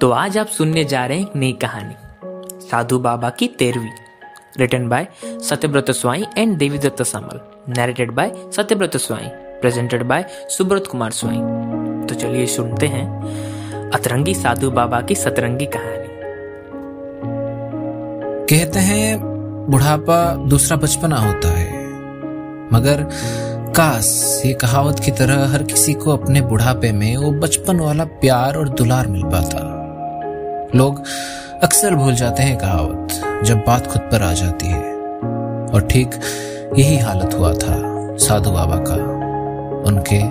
तो आज आप सुनने जा रहे हैं एक नई कहानी। साधु बाबा की तेरहवीं। Written by Satyabrata Swain and Devidatta Samal narrated by Satyabrata Swain. Presented by Subrata Kumar Swain. तो चलिए सुनते हैं अतरंगी साधु बाबा की सतरंगी कहानी। कहते हैं, बुढ़ापा दूसरा बचपना होता है। मगर काश ये कहावत की तरह हर किसी को अपने बुढ़ापे में वो बचपन वाला प्यार और दुलार मिल पाता। लोग अक्सर भूल जाते हैं कहावत, जब बात खुद पर आ जाती है। और ठीक यही हालत हुआ था साधु बाबा का, उनके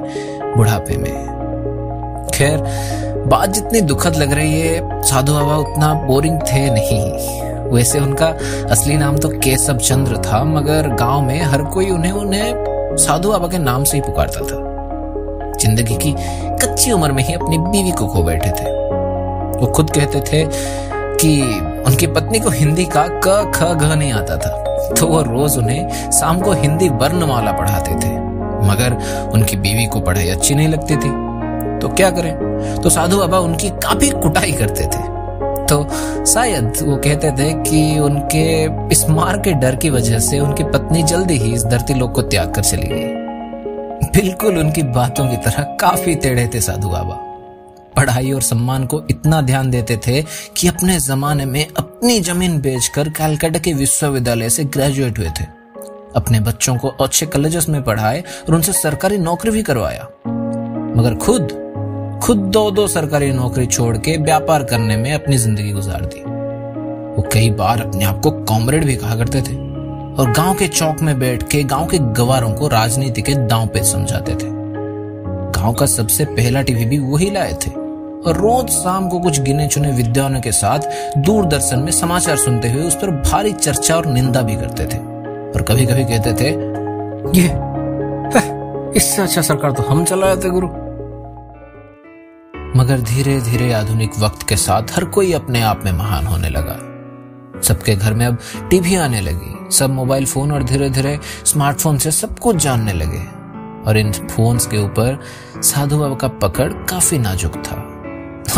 बुढ़ापे में। खैर, बात जितनी दुखद लग रही है, साधु बाबा उतना बोरिंग थे नहीं। वैसे उनका असली नाम तो केशव चंद्र था, मगर गाँव में हर कोई उन्हें उन्हें साधु बाबा के नाम से ही पुकारता था। ज़िंदगी की कच्ची उम्र में ही अपनी बीवी को खो बैठे थे। वो खुद कहते थे कि उनकी पत्नी को हिंदी का क, ख, घ नहीं आता था। तो वो रोज उन्हें शाम को हिंदी वर्णमाला पढ़ाते थे। मगर उनकी बीवी को पढ़ाई अच्छी नहीं लगती थी। तो क्या करें? तो साधु बाबा उनकी काफ़ी कुटाई करते थे। तो शायद वो कहते थे कि उनके इस मार के डर की वजह से उनकी पत्नी जल्दी ही इस धरती लोक को त्याग कर चली गई। बिल्कुल उनकी बातों की तरह काफ़ी टेढ़े थे साधु बाबा। पढ़ाई और सम्मान को इतना ध्यान देते थे कि अपने जमाने में अपनी ज़मीन बेचकर कैलकाटा के विश्वविद्यालय से ग्रेजुएट हुए थे। अपने बच्चों को अच्छे कॉलेजेस में पढ़ाए और उनसे सरकारी नौकरी भी करवाया। मगर खुद खुद दो दो सरकारी नौकरी छोड़ के व्यापार करने में अपनी ज़िंदगी गुजार दी वो कई बार अपने आप को कॉमरेड भी कहा करते थे और गाँव के चौक में बैठ के गाँव के गवारों को राजनीति के दांव पे समझाते थे। गाँव का सबसे पहला टीवी भी वही लाए थे और रोज शाम को कुछ गिने चुने विद्वानों के साथ दूरदर्शन में समाचार सुनते हुए उस पर भारी चर्चा और निंदा भी करते थे। और कभी कभी कहते थे, ये इससे अच्छा सरकार तो हम चलाए थे, गुरु। मगर धीरे धीरे आधुनिक वक्त के साथ हर कोई अपने आप में महान होने लगा। सबके घर में अब टीवी आने लगी, सब मोबाइल फ़ोन और धीरे धीरे स्मार्टफ़ोन से सब कुछ जानने लगे। और इन फोन्स के ऊपर साधु बाबा का पकड़ काफ़ी नाजुक था।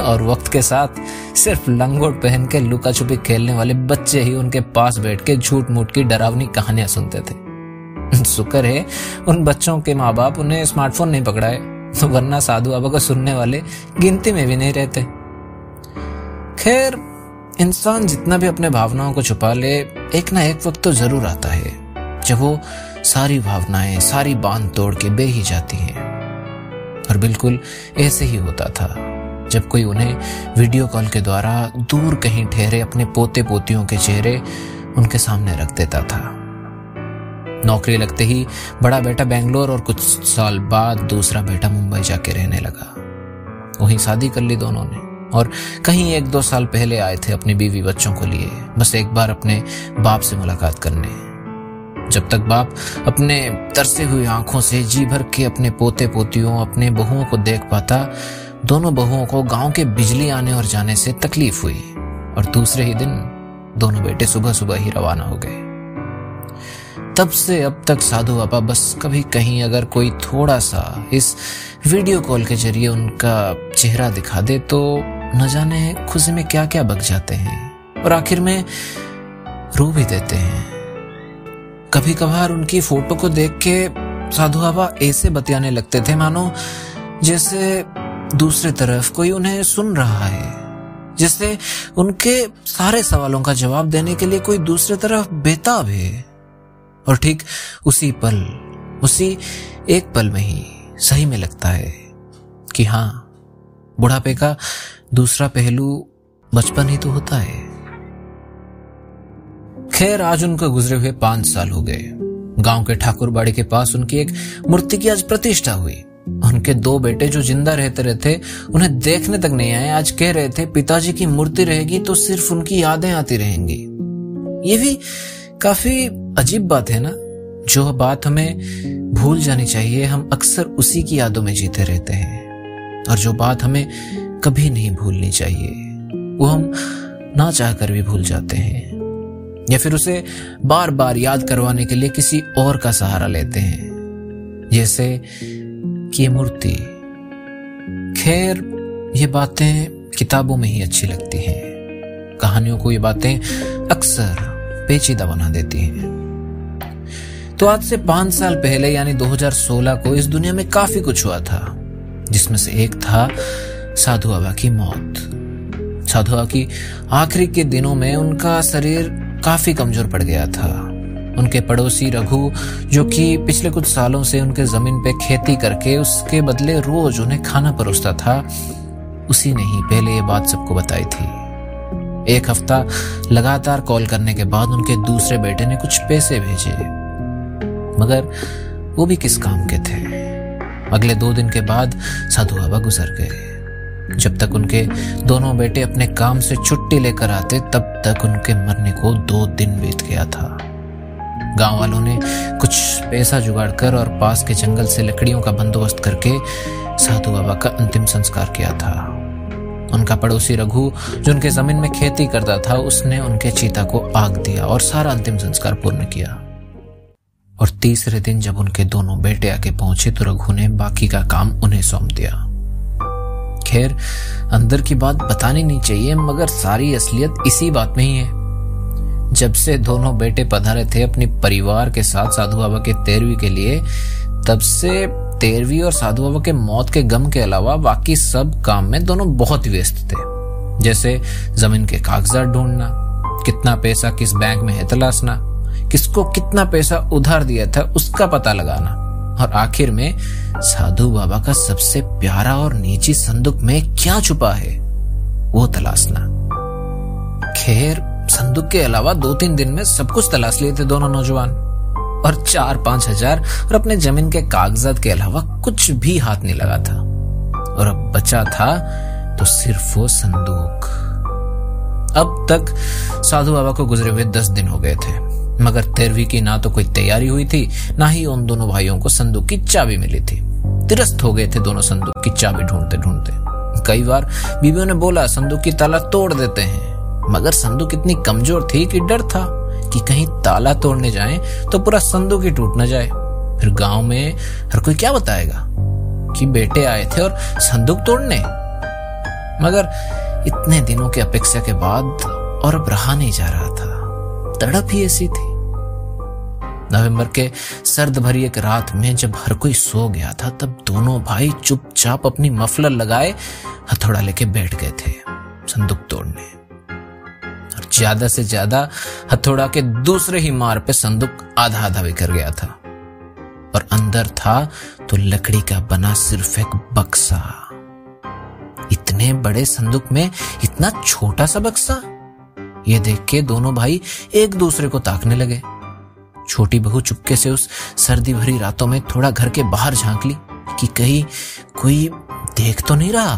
और वक्त के साथ सिर्फ़ लंगोट पहन के लुका छुपी खेलने वाले बच्चे ही उनके पास बैठ के झूठ मूठ की डरावनी कहानियाँ सुनते थे। शुक्र है, उन बच्चों के माँ बाप उन्हें स्मार्टफ़ोन नहीं पकड़ाए। तो वरना साधु बाबा को सुनने वाले गिनती में भी नहीं रहते। खैर, इंसान जितना भी अपने भावनाओं को छुपा ले, एक ना एक वक्त तो ज़रूर आता है, जब वो सारी भावनाएँ, सारी बाँध तोड़ के बे ही जाती हैं। और बिल्कुल ऐसे ही होता था, जब कोई उन्हें वीडियो कॉल के द्वारा दूर कहीं ठहरे, अपने पोते पोतियों के चेहरे उनके सामने रख देता था। नौकरी लगते ही बड़ा बेटा बेंगलोर और कुछ साल बाद दूसरा बेटा मुंबई जाके रहने लगा। वहीं शादी कर ली दोनों ने और कहीं एक दो साल पहले आए थे अपनी बीवी बच्चों को लिए, बस एक बार अपने बाप से मुलाकात करने। जब तक बाप अपने तरसे हुई आँखों से जी भर के अपने पोते पोतियों, अपने बहुओं को देख पाता, दोनों बहुओं को गाँव के बिजली आने और जाने से तकलीफ़ हुई और दूसरे ही दिन दोनों बेटे सुबह सुबह ही रवाना हो गए। तब से अब तक साधु बाबा बस कभी कहीं अगर कोई थोड़ा सा इस वीडियो कॉल के ज़रिए उनका चेहरा दिखा दे तो न जाने खुशी में क्या क्या बग जाते हैं और आखिर में रो भी देते हैं। कभी कभार उनकी फ़ोटो को देख के साधु बाबा ऐसे बतियाने लगते थे, मानो जैसे दूसरे तरफ़ कोई उन्हें सुन रहा है, जैसे उनके सारे सवालों का जवाब देने के लिए कोई दूसरे तरफ़ बेताब है। और ठीक उसी पल, उसी एक पल में ही सही में लगता है कि हाँ बुढ़ापे का दूसरा पहलू बचपन ही तो होता है। खैर, आज उनका गुजरे हुए पाँच साल हो गए। गाँव के ठाकुर बाड़ी के पास उनकी एक मूर्ति की आज प्रतिष्ठा हुई। उनके दो बेटे जो ज़िंदा रहते रहते, उन्हें देखने तक नहीं आए, आज कह रहे थे, पिताजी की मूर्ति रहेगी तो सिर्फ़ उनकी यादें आती रहेंगी। ये भी काफ़ी अजीब बात है ना? जो बात हमें भूल जानी चाहिए, हम अक्सर उसी की यादों में जीते रहते हैं। और जो बात हमें कभी नहीं भूलनी चाहिए, वो हम ना चाहकर भी भूल जाते हैं। या फिर उसे बार बार याद करवाने के लिए किसी और का सहारा लेते हैं। जैसे कि मूर्ति। खैर, ये बातें किताबों में ही अच्छी लगती हैं। कहानियों को ये बातें अक्सर पेचीदा बना देती हैं। तो आज से पाँच साल पहले, यानी 2016 को, इस दुनिया में काफ़ी कुछ हुआ था, जिसमें से एक था साधु बाबा की मौत। साधु बाबा की आखिरी के दिनों में उनका शरीर काफ़ी कमज़ोर पड़ गया था। उनके पड़ोसी रघु, जो कि पिछले कुछ सालों से उनके ज़मीन पे खेती करके उसके बदले रोज उन्हें खाना परोसता था, उसी ने ही पहले ये बात सबको बताई थी। एक हफ़्ता लगातार कॉल करने के बाद उनके दूसरे बेटे ने कुछ पैसे भेजे। मगर वो भी किस काम के थे? अगले दो दिन के बाद साधु बाबा गुजर गए। जब तक उनके दोनों बेटे अपने काम से छुट्टी लेकर आते, तब तक उनके मरने को दो दिन बीत गया था। गाँव वालों ने कुछ पैसा जुगाड़ कर और पास के जंगल से लकड़ियों का बंदोबस्त करके साधु बाबा का अंतिम संस्कार किया था। उनका पड़ोसी रघु, जो उनके ज़मीन में खेती करता था, उसने उनके चीता को आग दिया और सारा अंतिम संस्कार पूर्ण किया। और तीसरे दिन जब उनके दोनों बेटे आके पहुँचे तो रघु ने बाकी का काम उन्हें सौंप दिया। खैर, अंदर की बात बतानी नहीं चाहिए, मगर सारी असलियत इसी बात में ही है। जब से दोनों बेटे पधारे थे अपने परिवार के साथ साधु बाबा के तेरहवीं के लिए, तब से तेरहवीं और साधु बाबा के मौत के गम के अलावा बाकी सब काम में दोनों बहुत व्यस्त थे। जैसे ज़मीन के कागजात ढूंढना, कितना पैसा किस बैंक में है तलाशना किसको कितना पैसा उधार दिया था उसका पता लगाना। और आखिर में साधु बाबा का सबसे प्यारा और निजी संदूक में क्या छुपा है, वो तलाशना। खैर, संदूक के अलावा दो तीन दिन में सब कुछ तलाश लिए थे दोनों नौजवान। और चार पाँच हज़ार और अपने ज़मीन के कागजात के अलावा कुछ भी हाथ नहीं लगा था। और अब बचा था तो सिर्फ़ वो संदूक। अब तक साधु बाबा को गुजरे हुए दस दिन हो गए थे। मगर तेरहवीं की ना तो कोई तैयारी हुई थी, ना ही उन दोनों भाइयों को संदूक की चाबी मिली थी। तिरस्त हो गए थे दोनों संदूक की चाबी ढूंढते ढूंढते। कई बार बीबियों ने बोला, संदूक की ताला तोड़ देते हैं। मगर संदूक इतनी कमज़ोर थी कि डर था कि कहीं ताला तोड़ने जाए तो पूरा संदूक ही टूट न जाए। फिर गाँव में हर कोई क्या बताएगा कि बेटे आए थे और संदूक तोड़ने? मगर इतने दिनों की अपेक्षा के बाद और अब रहा नहीं जा रहा था। तड़प ही ऐसी थी। नवंबर के सर्द भरी एक रात में जब हर कोई सो गया था, तब दोनों भाई चुपचाप अपनी मफलर लगाए, हथौड़ा लेके बैठ गए थे संदूक तोड़ने। और ज़्यादा से ज़्यादा हथौड़ा के दूसरे ही मार पे संदूक आधा आधा बिखर गया था। और अंदर था तो लकड़ी का बना सिर्फ़ एक बक्सा। इतने बड़े संदूक में इतना छोटा सा बक्सा? ये देख के दोनों भाई एक दूसरे को ताकने लगे। छोटी बहू चुपके से उस सर्दी भरी रातों में थोड़ा घर के बाहर झाँक ली कि कहीं कोई देख तो नहीं रहा।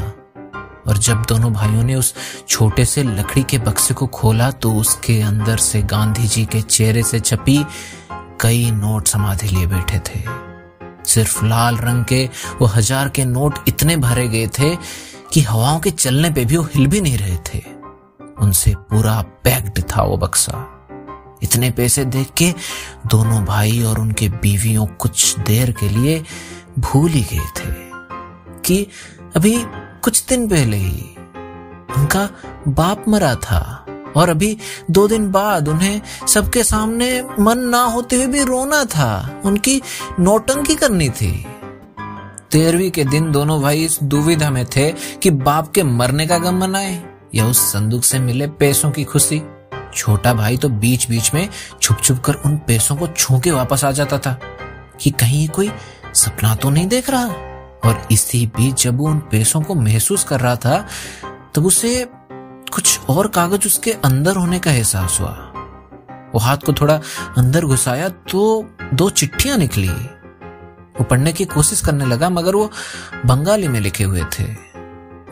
और जब दोनों भाइयों ने उस छोटे से लकड़ी के बक्से को खोला तो उसके अंदर से गांधी जी के चेहरे से छपी कई नोट समाधि लिए बैठे थे। सिर्फ़ लाल रंग के वो हज़ार के नोट इतने भरे गए थे कि हवाओं के चलने पे भी वो हिल भी नहीं रहे थे। उनसे पूरा पैक्ड था वो बक्सा। इतने पैसे देख के दोनों भाई और उनके बीवियों कुछ देर के लिए भूल ही गए थे कि अभी कुछ दिन पहले ही उनका बाप मरा था और अभी दो दिन बाद उन्हें सबके सामने मन ना होते हुए भी रोना था। उनकी नोटंकी करनी थी। तेरहवीं के दिन दोनों भाई इस दुविधा में थे कि बाप के मरने का गम मनाए। या उस संदूक से मिले पैसों की खुशी। छोटा भाई तो बीच बीच में छुप छुप कर उन पैसों को छू के वापस आ जाता था कि कहीं कोई सपना तो नहीं देख रहा। और इसी बीच जब वो उन पैसों को महसूस कर रहा था, तब उसे कुछ और कागज़ उसके अंदर होने का एहसास हुआ। वो हाथ को थोड़ा अंदर घुसाया तो दो चिट्ठियाँ निकली। वो पढ़ने की कोशिश करने लगा, मगर वो बंगाली में लिखे हुए थे।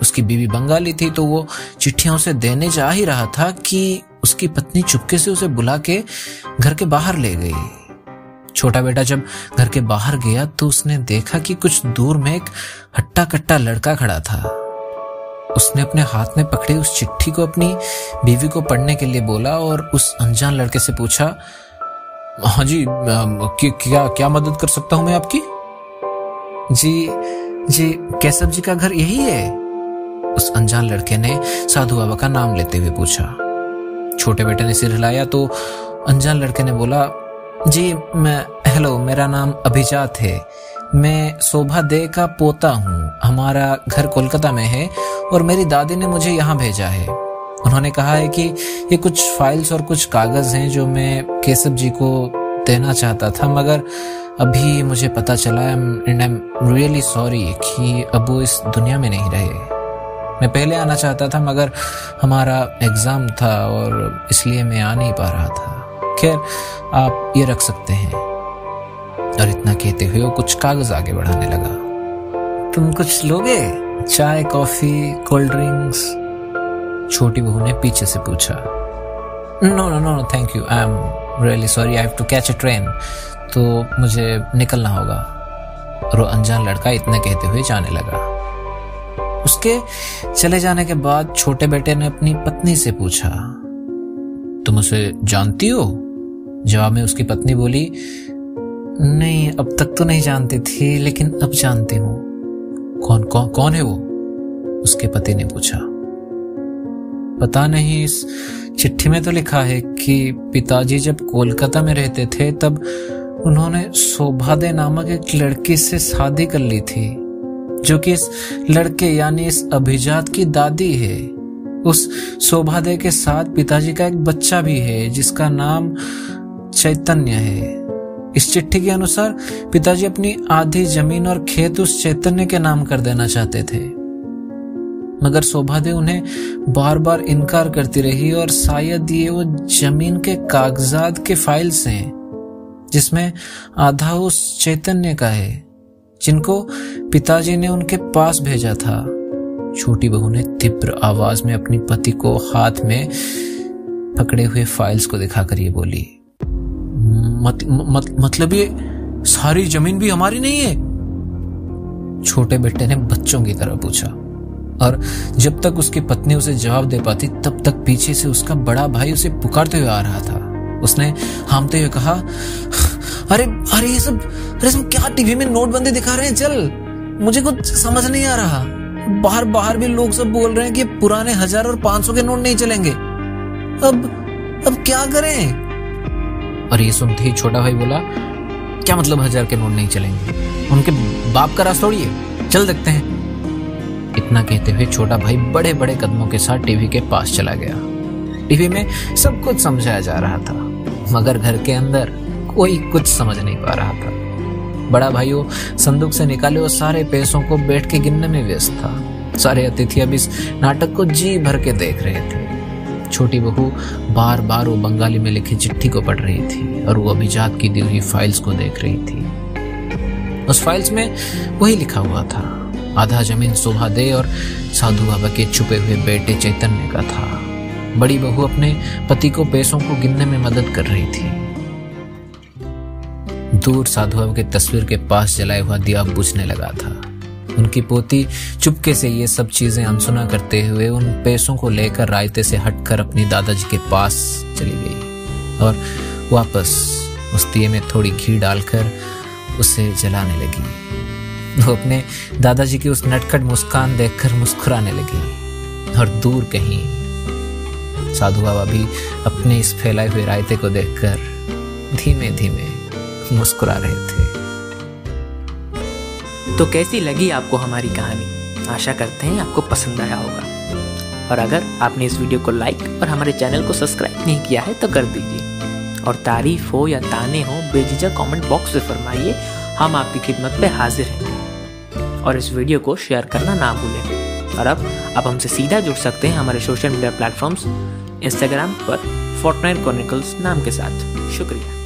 उसकी बीवी बंगाली थी तो वो चिट्ठियाँ उसे देने जा ही रहा था कि उसकी पत्नी चुपके से उसे बुला के घर के बाहर ले गई। छोटा बेटा जब घर के बाहर गया तो उसने देखा कि कुछ दूर में एक हट्टा कट्टा लड़का खड़ा था। उसने अपने हाथ में पकड़े उस चिट्ठी को अपनी बीवी को पढ़ने के लिए बोला और उस अनजान लड़के से पूछा हाँ जी क्या क्या मदद कर सकता हूँ मैं आपकी? जी जी कैसब जी का घर यही है। उस अनजान लड़के ने साधु बाबा का नाम लेते हुए पूछा। छोटे बेटे ने सिर हिलाया तो अनजान लड़के ने बोला, जी, मैं, हेलो, मेरा नाम अभिजात है। मैं शोभा दे का पोता हूँ। हमारा घर कोलकाता में है और मेरी दादी ने मुझे यहाँ भेजा है। उन्होंने कहा है कि ये कुछ फाइल्स और कुछ कागज़ हैं जो मैं केशव जी को देना चाहता था, मगर अभी मुझे पता चला and I am really sorry कि अब वो इस दुनिया में नहीं रहे। मैं पहले आना चाहता था मगर हमारा एग्ज़ाम था और इसलिए मैं आ नहीं पा रहा था। खैर आप ये रख सकते हैं। और इतना कहते हुए वो कुछ कागज़ आगे बढ़ाने लगा। तुम कुछ लोगे? चाय कॉफ़ी कोल्ड ड्रिंक्स? छोटी बहू ने पीछे से पूछा। No no no no thank you I am really sorry I have to catch a train तो मुझे निकलना होगा। और अनजान लड़का इतना कहते हुए जाने लगा। उसके चले जाने के बाद छोटे बेटे ने अपनी पत्नी से पूछा, तुम उसे जानती हो? जवाब में उसकी पत्नी बोली, नहीं, अब तक तो नहीं जानती थी, लेकिन अब जानती हूँ। कौन कौन कौन है वो? उसके पति ने पूछा। पता नहीं, इस चिट्ठी में तो लिखा है कि पिताजी जब कोलकाता में रहते थे, तब उन्होंने शोभादे नामक एक लड़की से शादी कर ली थी। जो कि इस लड़के यानी इस अभिजात की दादी है, उस शोभादे के साथ पिताजी का एक बच्चा भी है, जिसका नाम चैतन्य है। इस चिट्ठी के अनुसार पिताजी अपनी आधी ज़मीन और खेत उस चैतन्य के नाम कर देना चाहते थे। मगर शोभादे उन्हें बार बार इनकार करती रही और शायद ये वो ज़मीन के कागजात के फाइल्स हैं, जिसमें आधा उस चैतन्य का है। जिनको पिताजी ने उनके पास भेजा था। छोटी बहू ने तीव्र आवाज़ में अपनी पति को हाथ में पकड़े हुए फाइल्स को दिखाकर ये बोली मत, मत, मतलब ये सारी ज़मीन भी हमारी नहीं है? छोटे बेटे ने बच्चों की तरह पूछा और जब तक उसकी पत्नी उसे जवाब दे पाती तब तक पीछे से उसका बड़ा भाई उसे पुकारते हुए आ रहा था। उसने हामते हुए कहा अरे अरे ये सब, अरे सब क्या टीवी में नोटबंदी दिखा रहे हैं? चल, मुझे कुछ समझ नहीं आ रहा। बाहर बाहर भी लोग सब बोल रहे हैं कि पुराने हज़ार और पाँच सौ के नोट नहीं चलेंगे। अब अब क्या करें? और ये सुनते ही छोटा भाई बोला, क्या मतलब हज़ार के नोट नहीं चलेंगे? उनके बाप का रास्ता है। चल देखते हैं। इतना कहते हुए छोटा भाई बड़े बड़े कदमों के साथ टीवी के पास चला गया। टीवी में सब कुछ समझाया जा रहा था, मगर घर के अंदर कोई कुछ समझ नहीं पा रहा था। बड़ा भाई संदूक से निकाले और सारे पैसों को बैठ के गिनने में व्यस्त था। सारे अतिथि अब इस नाटक को जी भर के देख रहे थे। छोटी बहू बार बार वो बंगाली में लिखी चिट्ठी को पढ़ रही थी और वो अभिजात की दी हुई फाइल्स को देख रही थी। उस फाइल्स में वही लिखा हुआ था। आधा ज़मीन शोभा दे और साधु बाबा के छुपे हुए बेटे चैतन्य का था। बड़ी बहू अपने पति को पैसों को गिनने में मदद कर रही थी। दूर साधु बाबा की तस्वीर के पास जलाए हुआ दिया बुझने लगा था। उनकी पोती चुपके से ये सब चीज़ें अनसुना करते हुए उन पैसों को लेकर रायते से हटकर अपनी दादाजी के पास चली गई और वापस उस दिए में थोड़ी घी डालकर उसे जलाने लगी। वो अपने दादाजी की उस नटखट मुस्कान देखकर मुस्कुराने लगी और दूर कहीं साधु बाबा भी अपने इस फैलाए हुए रायते को देखकर धीमे धीमे मुस्कुरा रहे थे। तो कैसी लगी आपको हमारी कहानी? आशा करते हैं आपको पसंद आया होगा। और अगर आपने इस वीडियो को लाइक और हमारे चैनल को सब्सक्राइब नहीं किया है तो कर दीजिए। और तारीफ़ हो या ताने हो, बेझिझक कमेंट बॉक्स में फरमाइए। हम आपकी खिदमत पे हाजिर हैं। और इस वीडियो को शेयर करना ना भूलें। और अब आप हमसे सीधा जुड़ सकते हैं हमारे सोशल मीडिया प्लेटफॉर्म्स इंस्टाग्राम पर फोर्टनाइट क्रॉनिकल्स नाम के साथ। शुक्रिया।